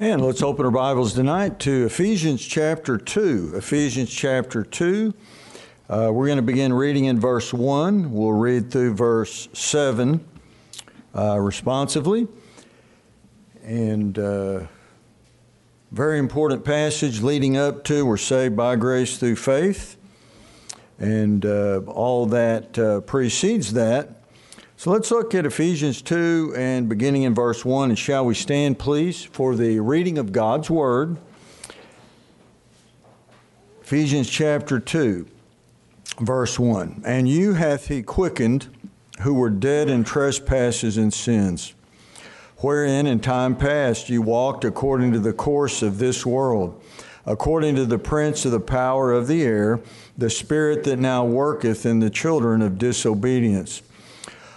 And let's open our Bibles tonight to Ephesians chapter 2. Ephesians chapter 2. Uh, we're going to begin reading in verse 1. We'll read through verse 7 uh, responsively. And uh, very important passage leading up to we're saved by grace through faith. And uh, all that uh, precedes that. So let's look at Ephesians 2 and beginning in verse 1. And shall we stand, please, for the reading of God's Word? Ephesians chapter 2, verse 1. And you hath he quickened who were dead in trespasses and sins, wherein in time past you walked according to the course of this world, according to the prince of the power of the air, the spirit that now worketh in the children of disobedience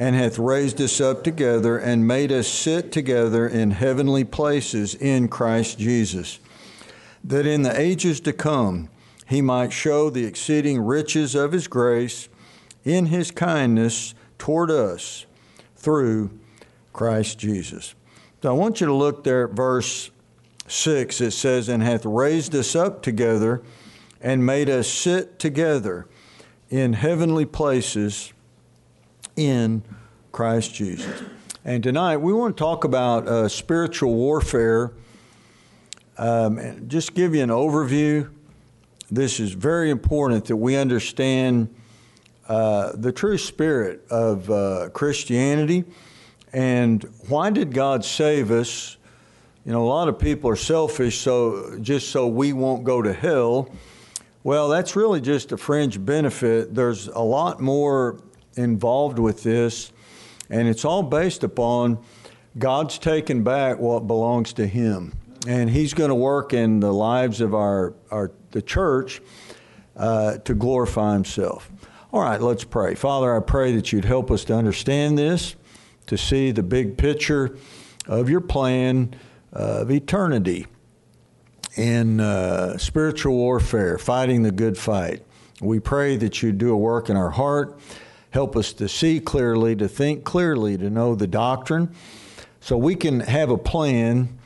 and hath raised us up together and made us sit together in heavenly places in Christ Jesus, that in the ages to come he might show the exceeding riches of his grace in his kindness toward us through Christ Jesus. So I want you to look there at verse 6. It says, And hath raised us up together and made us sit together in heavenly places in Christ Jesus. And tonight we want to talk about uh, spiritual warfare. Um, and just give you an overview. This is very important that we understand uh, the true spirit of uh, Christianity and why did God save us? You know, a lot of people are selfish, so just so we won't go to hell. Well, that's really just a fringe benefit. There's a lot more involved with this, and it's all based upon God's taking back what belongs to Him, and He's going to work in the lives of our, our the church uh, to glorify Himself. All right, let's pray. Father, I pray that you'd help us to understand this, to see the big picture of your plan of eternity in uh, spiritual warfare, fighting the good fight. We pray that you do a work in our heart help us to see clearly, to think clearly, to know the doctrine, so we can have a plan,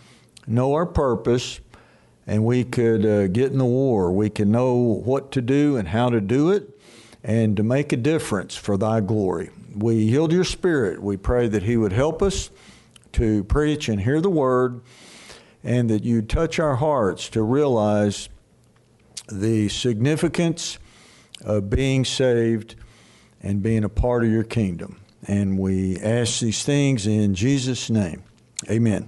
know our purpose, and we could uh, get in the war. We can know what to do and how to do it, and to make a difference for thy glory. We yield your spirit. We pray that he would help us to preach and hear the word, and that you touch our hearts to realize the significance of being saved and being a part of your kingdom. And we ask these things in Jesus' name. Amen.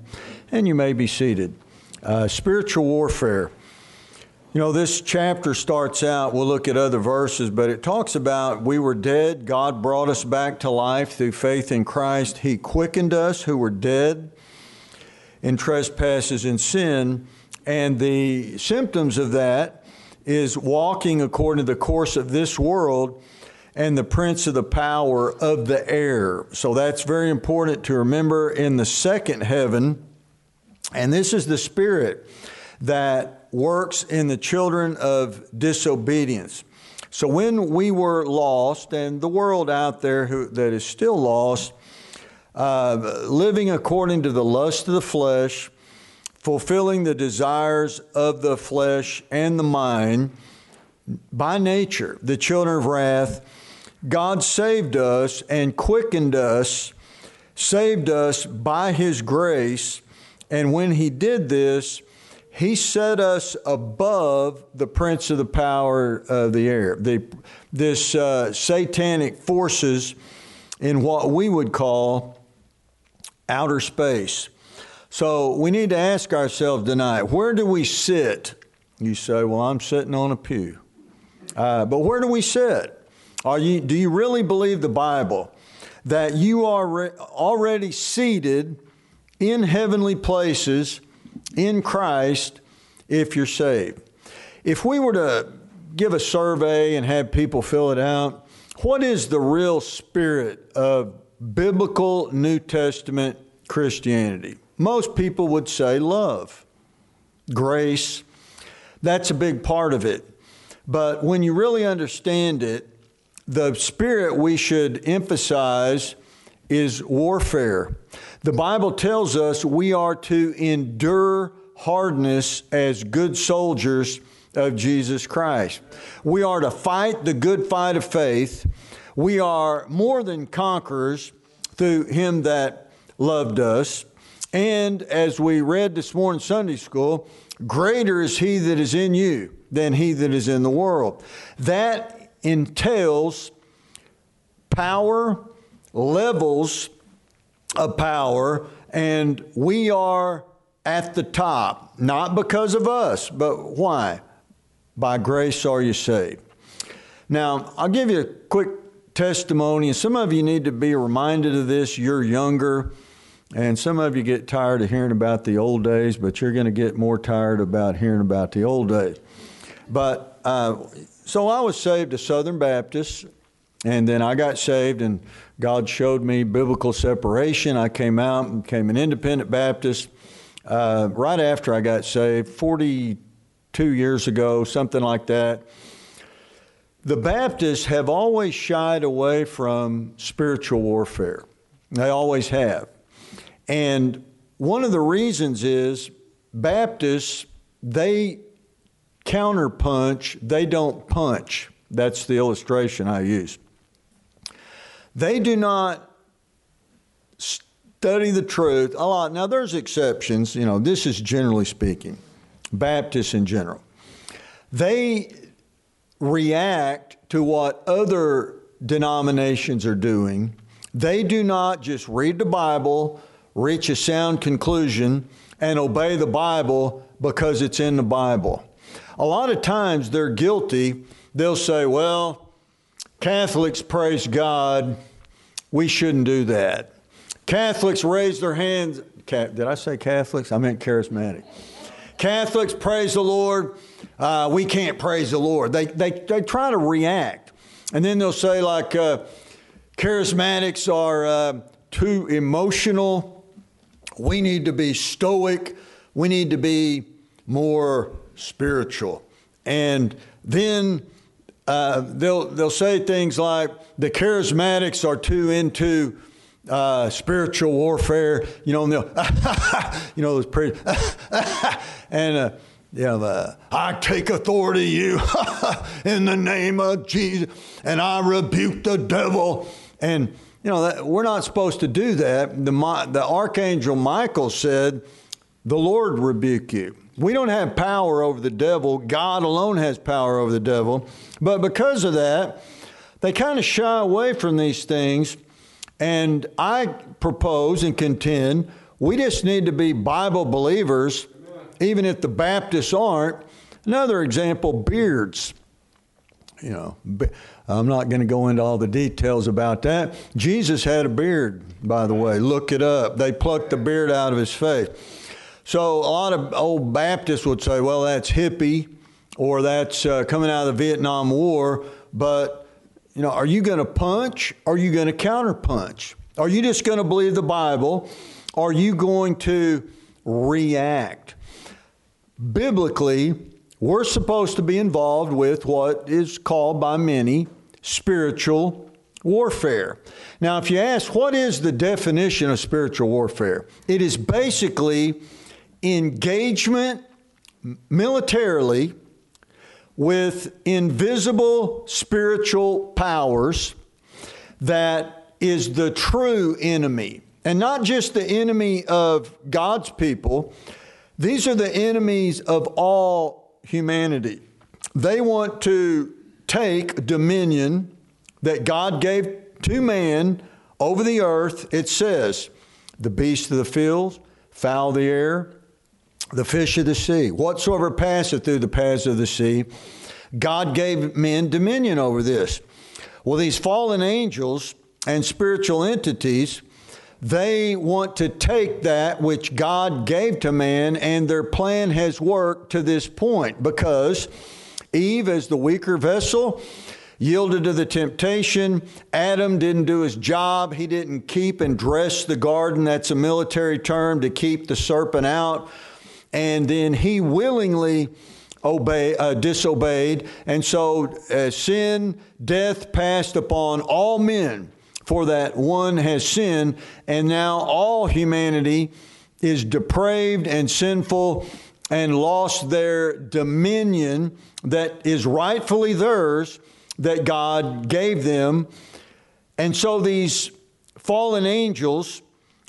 And you may be seated. Uh, spiritual warfare. You know, this chapter starts out, we'll look at other verses, but it talks about we were dead. God brought us back to life through faith in Christ. He quickened us who were dead in trespasses and sin. And the symptoms of that is walking according to the course of this world and the prince of the power of the air. So that's very important to remember in the second heaven. And this is the spirit that works in the children of disobedience. So when we were lost, and the world out there who, that is still lost, uh, living according to the lust of the flesh, fulfilling the desires of the flesh and the mind, by nature, the children of wrath, God saved us and quickened us, saved us by His grace. And when He did this, He set us above the prince of the power of the air, the, this uh, satanic forces in what we would call outer space. So we need to ask ourselves tonight where do we sit? You say, Well, I'm sitting on a pew. Uh, but where do we sit? Are you, do you really believe the Bible that you are re- already seated in heavenly places in Christ if you're saved. If we were to give a survey and have people fill it out, what is the real spirit of biblical New Testament Christianity? Most people would say love, grace. That's a big part of it. But when you really understand it, the spirit we should emphasize is warfare. The Bible tells us we are to endure hardness as good soldiers of Jesus Christ. We are to fight the good fight of faith. We are more than conquerors through Him that loved us. And as we read this morning Sunday school, greater is He that is in you than He that is in the world. That entails power, levels of power, and we are at the top, not because of us, but why? By grace are you saved. Now, I'll give you a quick testimony, and some of you need to be reminded of this. You're younger, and some of you get tired of hearing about the old days, but you're going to get more tired about hearing about the old days. But uh, so I was saved a Southern Baptist, and then I got saved, and God showed me biblical separation. I came out and became an independent Baptist uh, right after I got saved, 42 years ago, something like that. The Baptists have always shied away from spiritual warfare. They always have. And one of the reasons is Baptists, they counterpunch, they don't punch. That's the illustration I use. They do not study the truth a lot. Now, there's exceptions. You know, this is generally speaking, Baptists in general. They react to what other denominations are doing. They do not just read the Bible, reach a sound conclusion, and obey the Bible because it's in the Bible. A lot of times they're guilty. They'll say, well, Catholics praise God. We shouldn't do that. Catholics raise their hands. Did I say Catholics? I meant charismatic. Catholics praise the Lord. Uh, we can't praise the Lord. They, they, they try to react. And then they'll say, like, uh, charismatics are uh, too emotional. We need to be stoic. We need to be more spiritual. And then uh, they'll, they'll say things like, the charismatics are too into uh, spiritual warfare, you know, and they'll, you know, those pretty, and, uh, you know, uh, I take authority, you, in the name of Jesus, and I rebuke the devil. And, you know, that, we're not supposed to do that. The, the archangel Michael said, The Lord rebuke you. We don't have power over the devil. God alone has power over the devil. But because of that, they kind of shy away from these things and I propose and contend we just need to be Bible believers, even if the Baptists aren't. Another example beards. You know, I'm not going to go into all the details about that. Jesus had a beard, by the way. Look it up. They plucked the beard out of his face. So a lot of old Baptists would say, well, that's hippie or that's uh, coming out of the Vietnam War. But you know, are you going to punch? Are you going to counterpunch? Are you just going to believe the Bible? Are you going to react? Biblically, we're supposed to be involved with what is called by many spiritual warfare. Now, if you ask, what is the definition of spiritual warfare? It is basically engagement militarily with invisible spiritual powers that is the true enemy. And not just the enemy of God's people, these are the enemies of all humanity. They want to take dominion that God gave to man over the earth. It says, the beasts of the field, fowl of the air, the fish of the sea, whatsoever passeth through the paths of the sea. God gave men dominion over this. Well, these fallen angels and spiritual entities, they want to take that which God gave to man, and their plan has worked to this point because Eve, as the weaker vessel, yielded to the temptation. Adam didn't do his job. He didn't keep and dress the garden. That's a military term to keep the serpent out. And then he willingly obey, uh, disobeyed. And so uh, sin, death passed upon all men, for that one has sinned. And now all humanity is depraved and sinful and lost their dominion that is rightfully theirs that God gave them. And so these fallen angels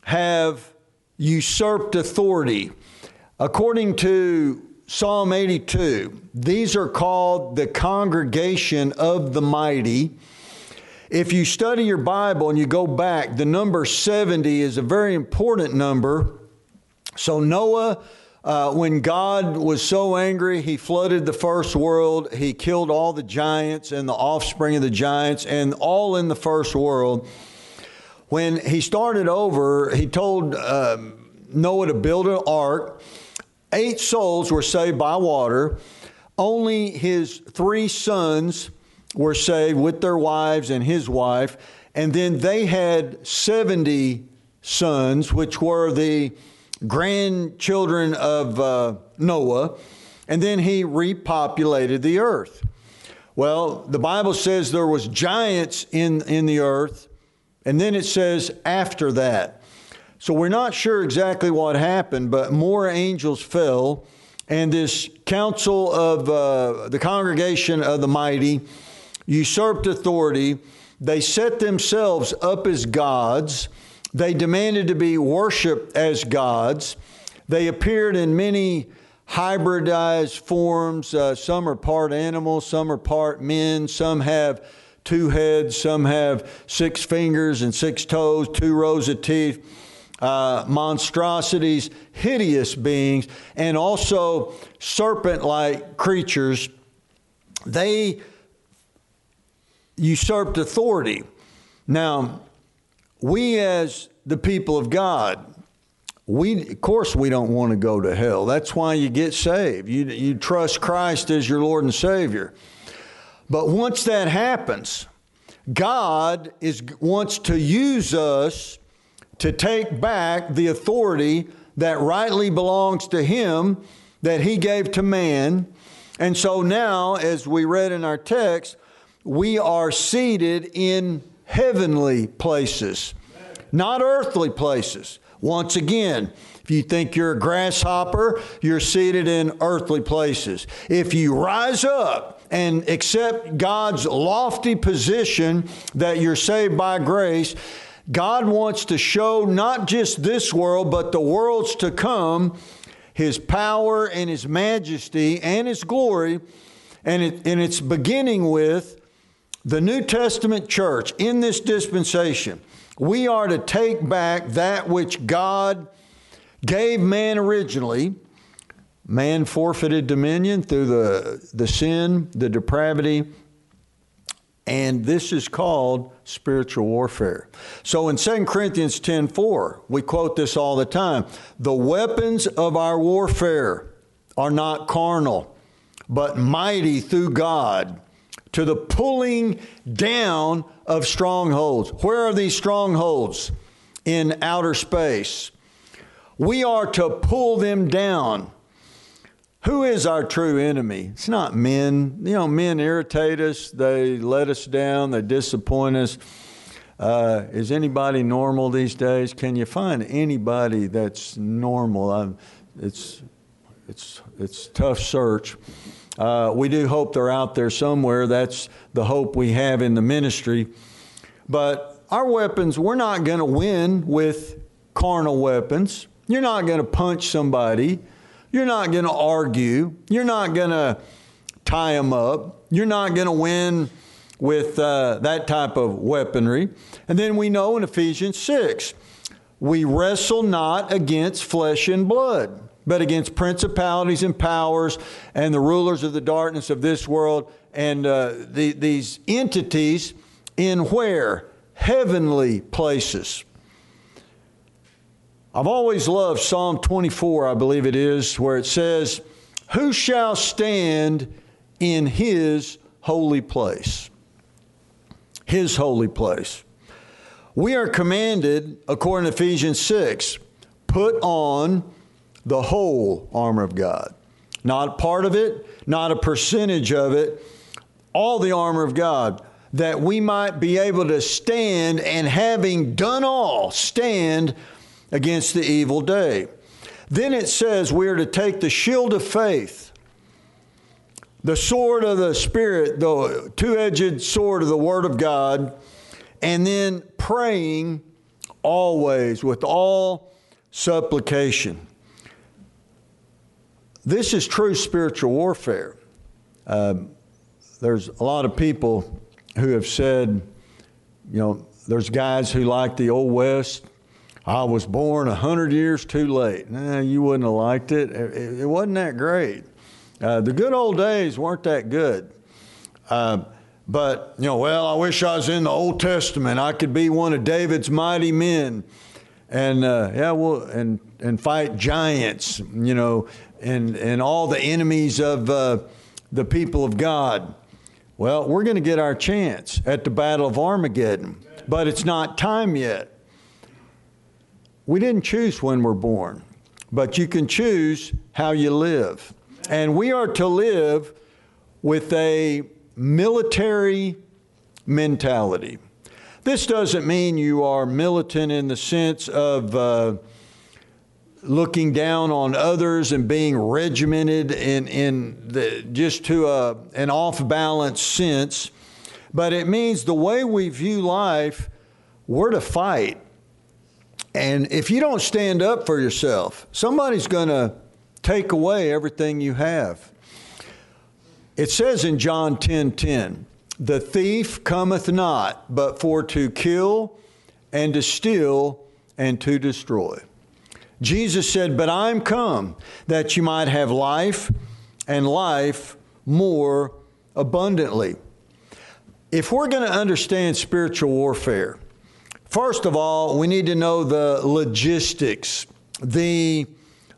have usurped authority. According to Psalm 82, these are called the congregation of the mighty. If you study your Bible and you go back, the number 70 is a very important number. So Noah uh, when God was so angry, he flooded the first world. He killed all the giants and the offspring of the giants, and all in the first world. When he started over, he told uh, Noah to build an ark. Eight souls were saved by water. Only his three sons were saved with their wives and his wife. And then they had 70 sons, which were the grandchildren of uh, Noah, and then he repopulated the earth. Well, the Bible says there was giants in, in the earth, and then it says after that. So we're not sure exactly what happened, but more angels fell, and this council of uh, the congregation of the mighty usurped authority. They set themselves up as gods they demanded to be worshiped as gods. They appeared in many hybridized forms. Uh, some are part animal, some are part men, some have two heads, some have six fingers and six toes, two rows of teeth. Uh, monstrosities, hideous beings, and also serpent like creatures. They usurped authority. Now, we as the people of God, we of course we don't want to go to hell. That's why you get saved. You you trust Christ as your Lord and Savior. But once that happens, God is wants to use us to take back the authority that rightly belongs to him that he gave to man. And so now as we read in our text, we are seated in heavenly places, not earthly places. Once again, if you think you're a grasshopper, you're seated in earthly places. If you rise up and accept God's lofty position that you're saved by grace, God wants to show not just this world, but the worlds to come, His power and His majesty and His glory. And, it, and it's beginning with the New Testament church in this dispensation, we are to take back that which God gave man originally. Man forfeited dominion through the, the sin, the depravity, and this is called spiritual warfare. So in 2 Corinthians 10:4, we quote this all the time. The weapons of our warfare are not carnal, but mighty through God to the pulling down of strongholds. Where are these strongholds? In outer space. We are to pull them down. Who is our true enemy? It's not men. You know, men irritate us, they let us down, they disappoint us. Uh, is anybody normal these days? Can you find anybody that's normal? I'm, it's, it's, it's tough search. Uh, we do hope they're out there somewhere. That's the hope we have in the ministry. But our weapons, we're not going to win with carnal weapons. You're not going to punch somebody. You're not going to argue. You're not going to tie them up. You're not going to win with uh, that type of weaponry. And then we know in Ephesians 6, we wrestle not against flesh and blood but against principalities and powers and the rulers of the darkness of this world and uh, the, these entities in where? Heavenly places. I've always loved Psalm 24, I believe it is, where it says, Who shall stand in his holy place? His holy place. We are commanded, according to Ephesians 6, put on the whole armor of God. Not part of it, not a percentage of it, all the armor of God, that we might be able to stand and having done all, stand against the evil day. Then it says we are to take the shield of faith, the sword of the Spirit, the two edged sword of the Word of God, and then praying always with all supplication. This is true spiritual warfare. Um, there's a lot of people who have said, you know, there's guys who like the Old West. I was born a hundred years too late. Nah, you wouldn't have liked it. It, it wasn't that great. Uh, the good old days weren't that good. Uh, but, you know, well, I wish I was in the Old Testament. I could be one of David's mighty men. And, uh, yeah, well, and, and fight giants, you know, and, and all the enemies of uh, the people of God. Well, we're going to get our chance at the Battle of Armageddon, but it's not time yet. We didn't choose when we're born, but you can choose how you live. And we are to live with a military mentality. This doesn't mean you are militant in the sense of uh, looking down on others and being regimented in, in the, just to a, an off balance sense, but it means the way we view life, we're to fight. And if you don't stand up for yourself, somebody's going to take away everything you have. It says in John 10 10, the thief cometh not, but for to kill and to steal and to destroy. Jesus said, But I'm come that you might have life and life more abundantly. If we're going to understand spiritual warfare, first of all, we need to know the logistics, the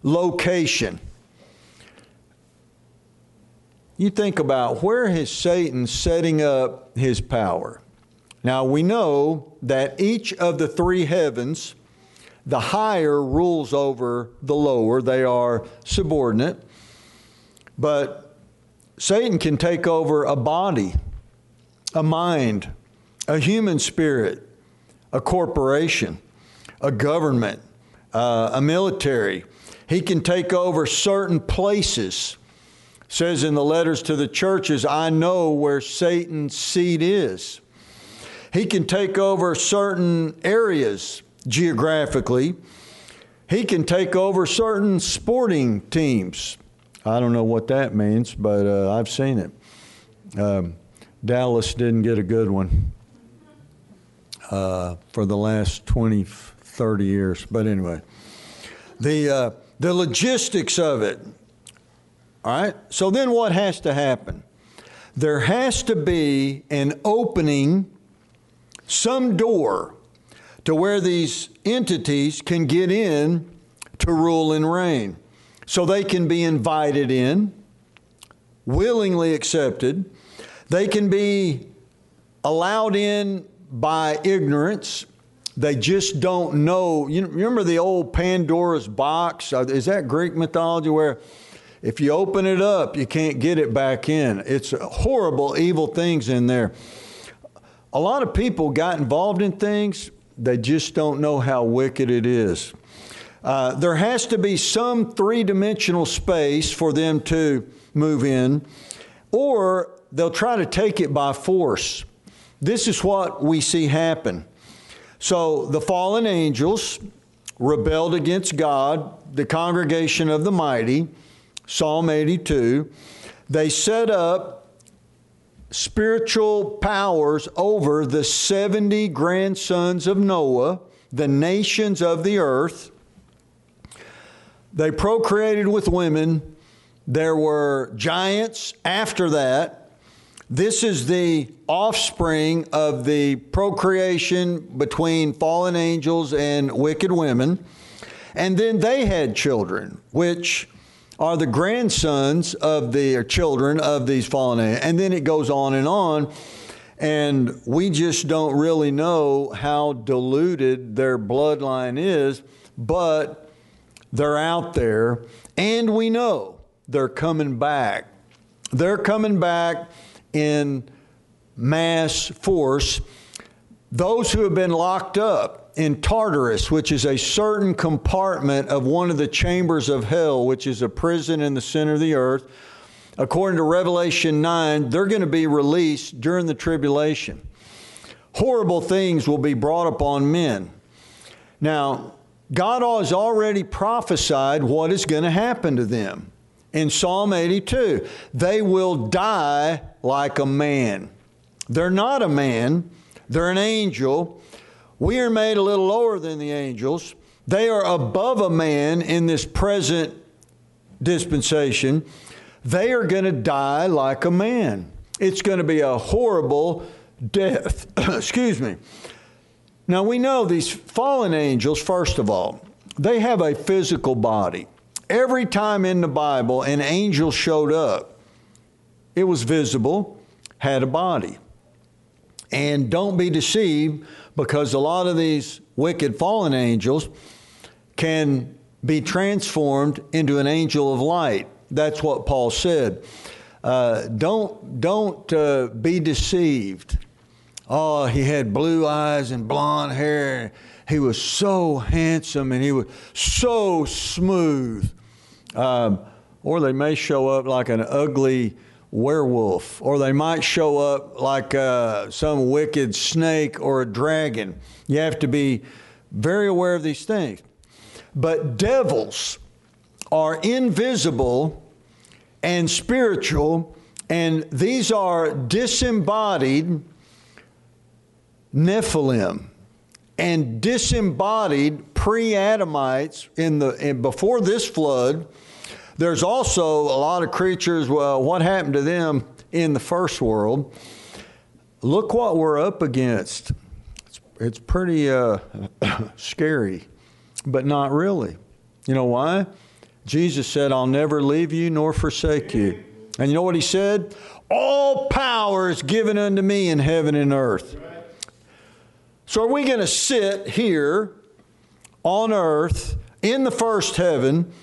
location. You think about where is Satan setting up his power? Now, we know that each of the three heavens the higher rules over the lower, they are subordinate. But Satan can take over a body, a mind, a human spirit, a corporation, a government, uh, a military. He can take over certain places. Says in the letters to the churches, I know where Satan's seat is. He can take over certain areas geographically. He can take over certain sporting teams. I don't know what that means, but uh, I've seen it. Um, Dallas didn't get a good one uh, for the last 20, 30 years. But anyway, the, uh, the logistics of it. All right? So then what has to happen? There has to be an opening, some door to where these entities can get in to rule and reign. So they can be invited in, willingly accepted. They can be allowed in by ignorance. They just don't know. You remember the old Pandora's box? Uh, is that Greek mythology where if you open it up, you can't get it back in? It's horrible, evil things in there. A lot of people got involved in things they just don't know how wicked it is. Uh, there has to be some three dimensional space for them to move in, or they'll try to take it by force. This is what we see happen. So the fallen angels rebelled against God, the congregation of the mighty, Psalm 82. They set up spiritual powers over the 70 grandsons of Noah, the nations of the earth. They procreated with women. There were giants after that. This is the offspring of the procreation between fallen angels and wicked women. And then they had children, which are the grandsons of the children of these fallen angels. And then it goes on and on. And we just don't really know how diluted their bloodline is, but they're out there. And we know they're coming back. They're coming back in mass force. Those who have been locked up in Tartarus, which is a certain compartment of one of the chambers of hell, which is a prison in the center of the earth, according to Revelation 9, they're going to be released during the tribulation. Horrible things will be brought upon men. Now, God has already prophesied what is going to happen to them in Psalm 82. They will die like a man. They're not a man, they're an angel. We are made a little lower than the angels. They are above a man in this present dispensation. They are going to die like a man. It's going to be a horrible death. Excuse me. Now we know these fallen angels, first of all, they have a physical body. Every time in the Bible an angel showed up, it was visible, had a body. And don't be deceived because a lot of these wicked fallen angels can be transformed into an angel of light. That's what Paul said. Uh, don't don't uh, be deceived. Oh, he had blue eyes and blonde hair. He was so handsome and he was so smooth. Um, or they may show up like an ugly werewolf, or they might show up like uh, some wicked snake or a dragon. You have to be very aware of these things. But devils are invisible and spiritual, and these are disembodied Nephilim and disembodied pre-Adamites in the in, before this flood. There's also a lot of creatures. Well, what happened to them in the first world? Look what we're up against. It's, it's pretty uh, scary, but not really. You know why? Jesus said, I'll never leave you nor forsake you. And you know what he said? All power is given unto me in heaven and earth. So, are we going to sit here on earth in the first heaven,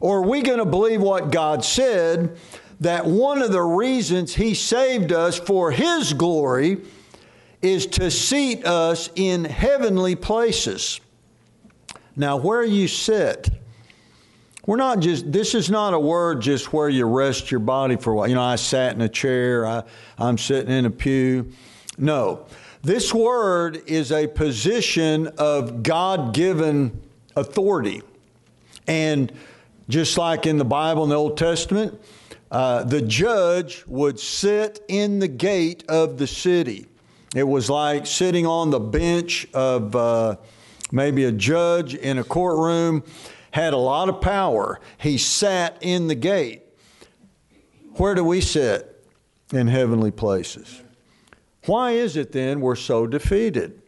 or are we going to believe what God said that one of the reasons He saved us for His glory is to seat us in heavenly places? Now, where you sit, we're not just, this is not a word just where you rest your body for a while. You know, I sat in a chair, I, I'm sitting in a pew. No. This word is a position of God given authority. And just like in the Bible in the Old Testament, uh, the judge would sit in the gate of the city. It was like sitting on the bench of uh, maybe a judge in a courtroom, had a lot of power. He sat in the gate. Where do we sit? In heavenly places. Why is it then we're so defeated?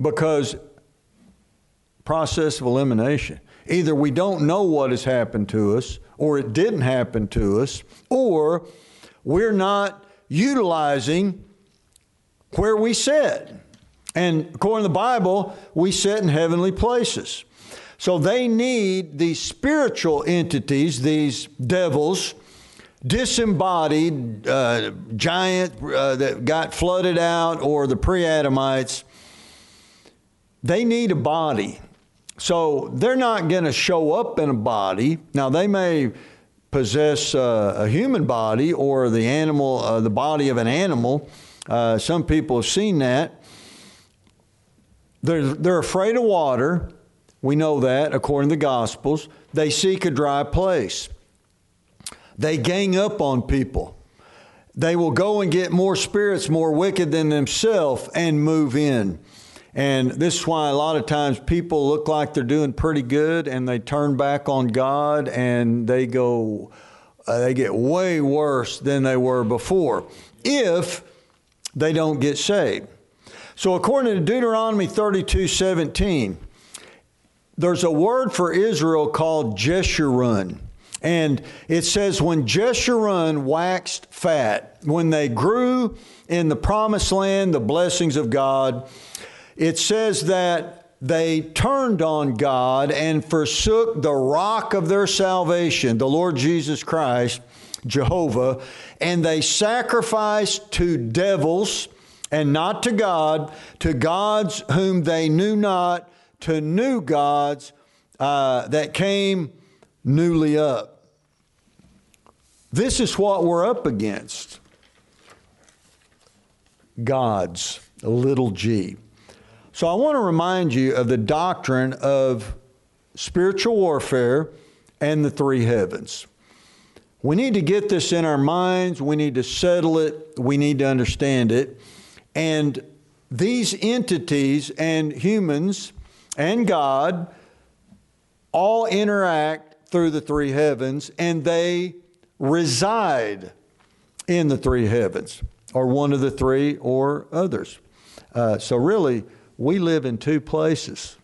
Because process of elimination. Either we don't know what has happened to us, or it didn't happen to us, or we're not utilizing where we sit. And according to the Bible, we sit in heavenly places. So they need these spiritual entities, these devils, disembodied uh, giant uh, that got flooded out or the pre Adamites, they need a body. So they're not going to show up in a body. Now, they may possess uh, a human body or the animal, uh, the body of an animal. Uh, some people have seen that. They're, they're afraid of water. We know that according to the Gospels. They seek a dry place. They gang up on people. They will go and get more spirits more wicked than themselves and move in. And this is why a lot of times people look like they're doing pretty good and they turn back on God and they go, uh, they get way worse than they were before if they don't get saved. So, according to Deuteronomy 32 17, there's a word for Israel called Jeshurun. And it says, when Jeshurun waxed fat, when they grew in the promised land, the blessings of God, it says that they turned on God and forsook the rock of their salvation, the Lord Jesus Christ, Jehovah, and they sacrificed to devils and not to God, to gods whom they knew not, to new gods uh, that came newly up. This is what we're up against gods, a little g. So I want to remind you of the doctrine of spiritual warfare and the three heavens. We need to get this in our minds. We need to settle it. We need to understand it. And these entities and humans and God all interact through the three heavens and they reside in the three heavens, or one of the three, or others. Uh, so, really, we live in two places.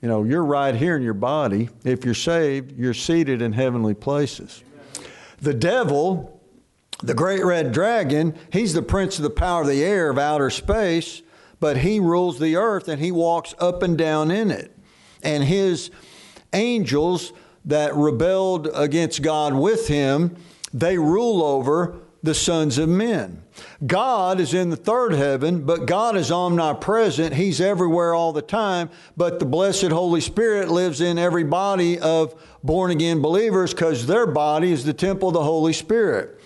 You know, you're right here in your body. If you're saved, you're seated in heavenly places. The devil, the great red dragon, he's the prince of the power of the air of outer space, but he rules the earth and he walks up and down in it. And his angels that rebelled against God with him, they rule over the sons of men. God is in the third heaven, but God is omnipresent. He's everywhere all the time, but the blessed Holy Spirit lives in every body of born again believers because their body is the temple of the Holy Spirit.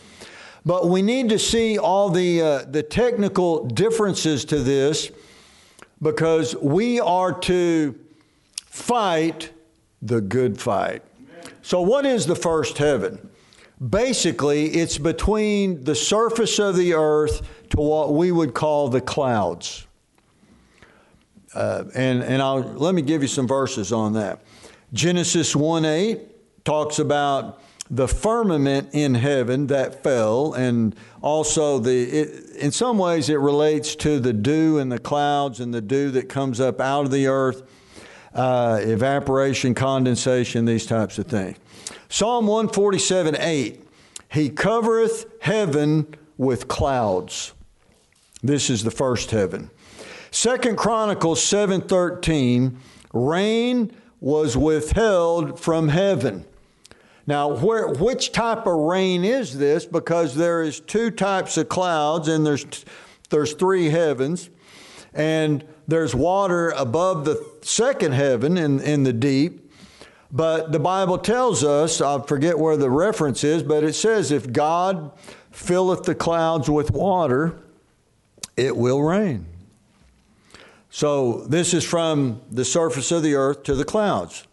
But we need to see all the, uh, the technical differences to this because we are to fight the good fight. So, what is the first heaven? Basically, it's between the surface of the earth to what we would call the clouds. Uh, and and I'll, let me give you some verses on that. Genesis 1 8 talks about the firmament in heaven that fell, and also the, it, in some ways, it relates to the dew and the clouds and the dew that comes up out of the earth uh, evaporation, condensation, these types of things. Psalm 147 8, He covereth heaven with clouds. This is the first heaven. Second Chronicles 7:13, rain was withheld from heaven. Now, where, which type of rain is this? Because there is two types of clouds, and there's there's three heavens, and there's water above the second heaven in, in the deep. But the Bible tells us, I forget where the reference is, but it says, if God filleth the clouds with water, it will rain. So this is from the surface of the earth to the clouds.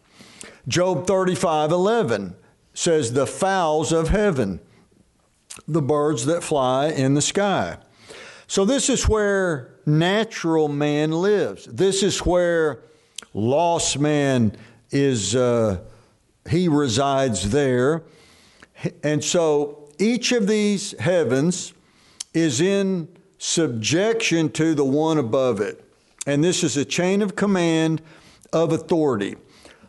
Job 35 11 says, The fowls of heaven, the birds that fly in the sky. So this is where natural man lives. This is where lost man is, uh, he resides there. And so each of these heavens is in subjection to the one above it. And this is a chain of command of authority.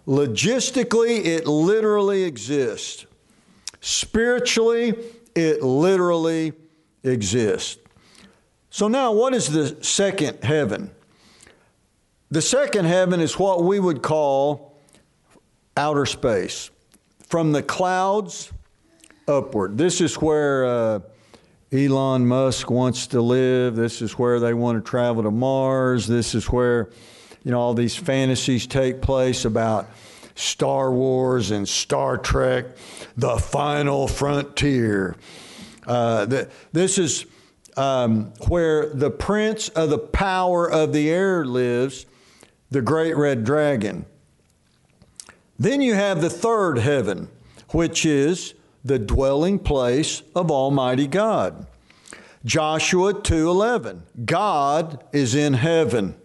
Logistically, it literally exists. Spiritually, it literally exists. So, now what is the second heaven? The second heaven is what we would call outer space, from the clouds upward. This is where uh, Elon Musk wants to live. This is where they want to travel to Mars. This is where, you know, all these fantasies take place about Star Wars and Star Trek, the final frontier. Uh, the, this is um, where the prince of the power of the air lives, the great red dragon. Then you have the third heaven, which is the dwelling place of Almighty God. Joshua 2:11 God is in heaven.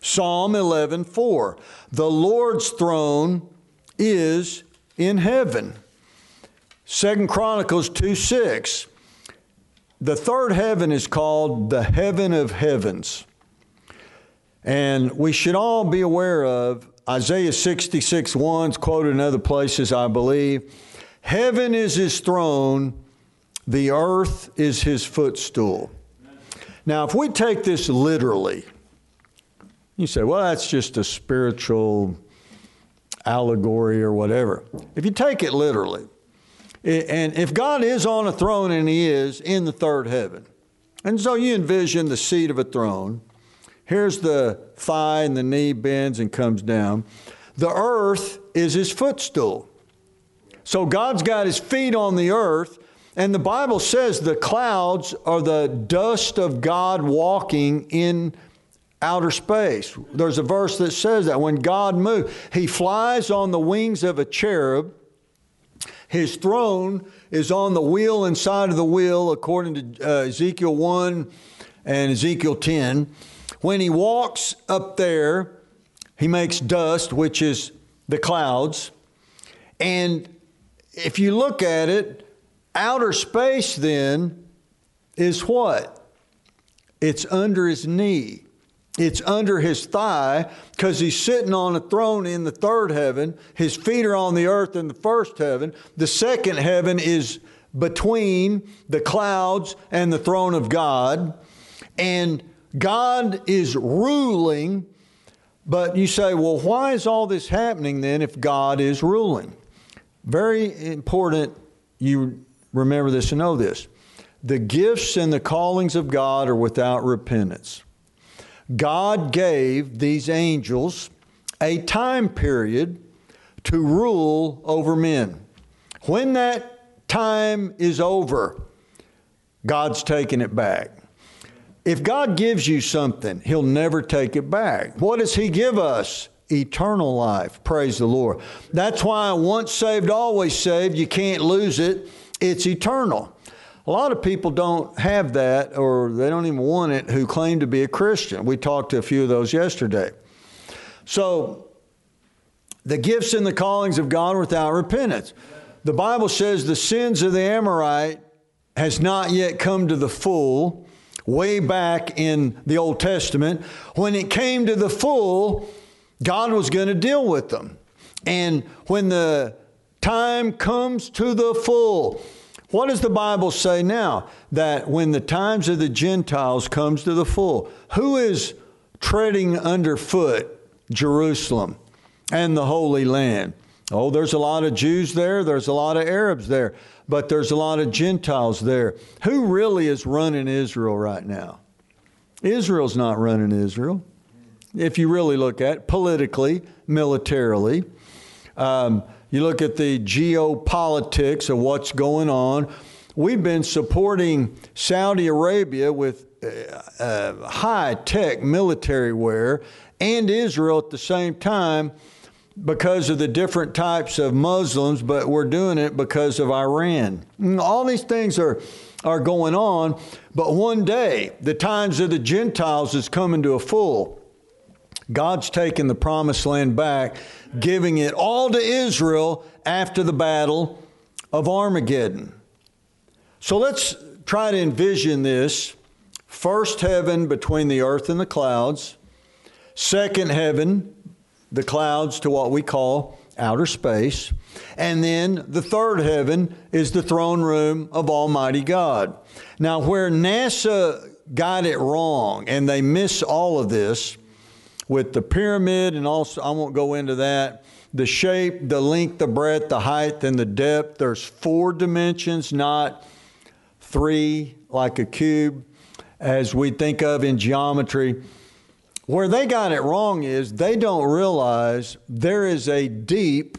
Psalm 11:4 The Lord's throne is in heaven. Second Chronicles 2 6 the third heaven is called the heaven of heavens. And we should all be aware of Isaiah 66 1's quoted in other places, I believe. Heaven is his throne, the earth is his footstool. Now, if we take this literally, you say, well, that's just a spiritual allegory or whatever. If you take it literally, and if God is on a throne and he is in the third heaven, and so you envision the seat of a throne, here's the thigh and the knee bends and comes down. The earth is his footstool. So God's got his feet on the earth, and the Bible says the clouds are the dust of God walking in outer space. There's a verse that says that when God moves, he flies on the wings of a cherub. His throne is on the wheel inside of the wheel, according to uh, Ezekiel 1 and Ezekiel 10. When he walks up there, he makes dust, which is the clouds. And if you look at it, outer space then is what? It's under his knee. It's under his thigh because he's sitting on a throne in the third heaven. His feet are on the earth in the first heaven. The second heaven is between the clouds and the throne of God. And God is ruling. But you say, well, why is all this happening then if God is ruling? Very important you remember this and know this. The gifts and the callings of God are without repentance. God gave these angels a time period to rule over men. When that time is over, God's taking it back. If God gives you something, He'll never take it back. What does He give us? Eternal life. Praise the Lord. That's why once saved, always saved. You can't lose it. It's eternal. A lot of people don't have that or they don't even want it who claim to be a Christian. We talked to a few of those yesterday. So, the gifts and the callings of God without repentance. The Bible says the sins of the Amorite has not yet come to the full way back in the Old Testament. When it came to the full, God was going to deal with them. And when the time comes to the full, what does the Bible say now? That when the times of the Gentiles comes to the full, who is treading underfoot Jerusalem and the Holy Land? Oh, there's a lot of Jews there, there's a lot of Arabs there, but there's a lot of Gentiles there. Who really is running Israel right now? Israel's not running Israel. If you really look at it, politically, militarily. Um, you look at the geopolitics of what's going on. We've been supporting Saudi Arabia with uh, uh, high tech military ware and Israel at the same time because of the different types of Muslims, but we're doing it because of Iran. All these things are, are going on, but one day the times of the Gentiles is coming to a full. God's taking the promised land back, giving it all to Israel after the battle of Armageddon. So let's try to envision this first heaven between the earth and the clouds, second heaven, the clouds to what we call outer space, and then the third heaven is the throne room of Almighty God. Now, where NASA got it wrong and they miss all of this, with the pyramid, and also, I won't go into that. The shape, the length, the breadth, the height, and the depth. There's four dimensions, not three like a cube, as we think of in geometry. Where they got it wrong is they don't realize there is a deep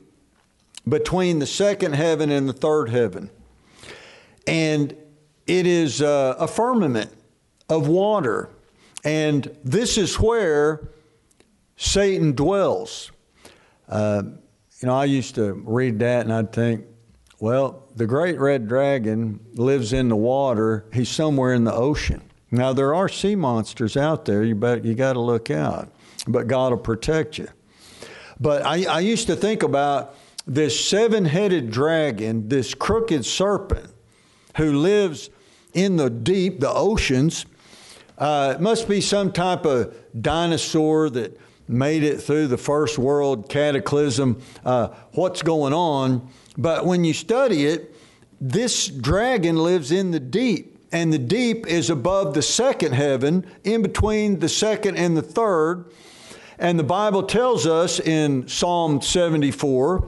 between the second heaven and the third heaven. And it is a, a firmament of water. And this is where Satan dwells. Uh, you know, I used to read that and I'd think, well, the great red dragon lives in the water. He's somewhere in the ocean. Now there are sea monsters out there. You bet you got to look out, but God will protect you. But I, I used to think about this seven-headed dragon, this crooked serpent, who lives in the deep, the oceans, Uh, it must be some type of dinosaur that made it through the first world cataclysm. Uh, what's going on? But when you study it, this dragon lives in the deep, and the deep is above the second heaven, in between the second and the third. And the Bible tells us in Psalm 74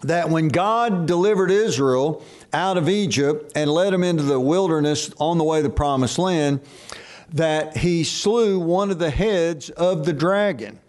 that when God delivered Israel out of Egypt and led them into the wilderness on the way to the promised land, that he slew one of the heads of the dragon.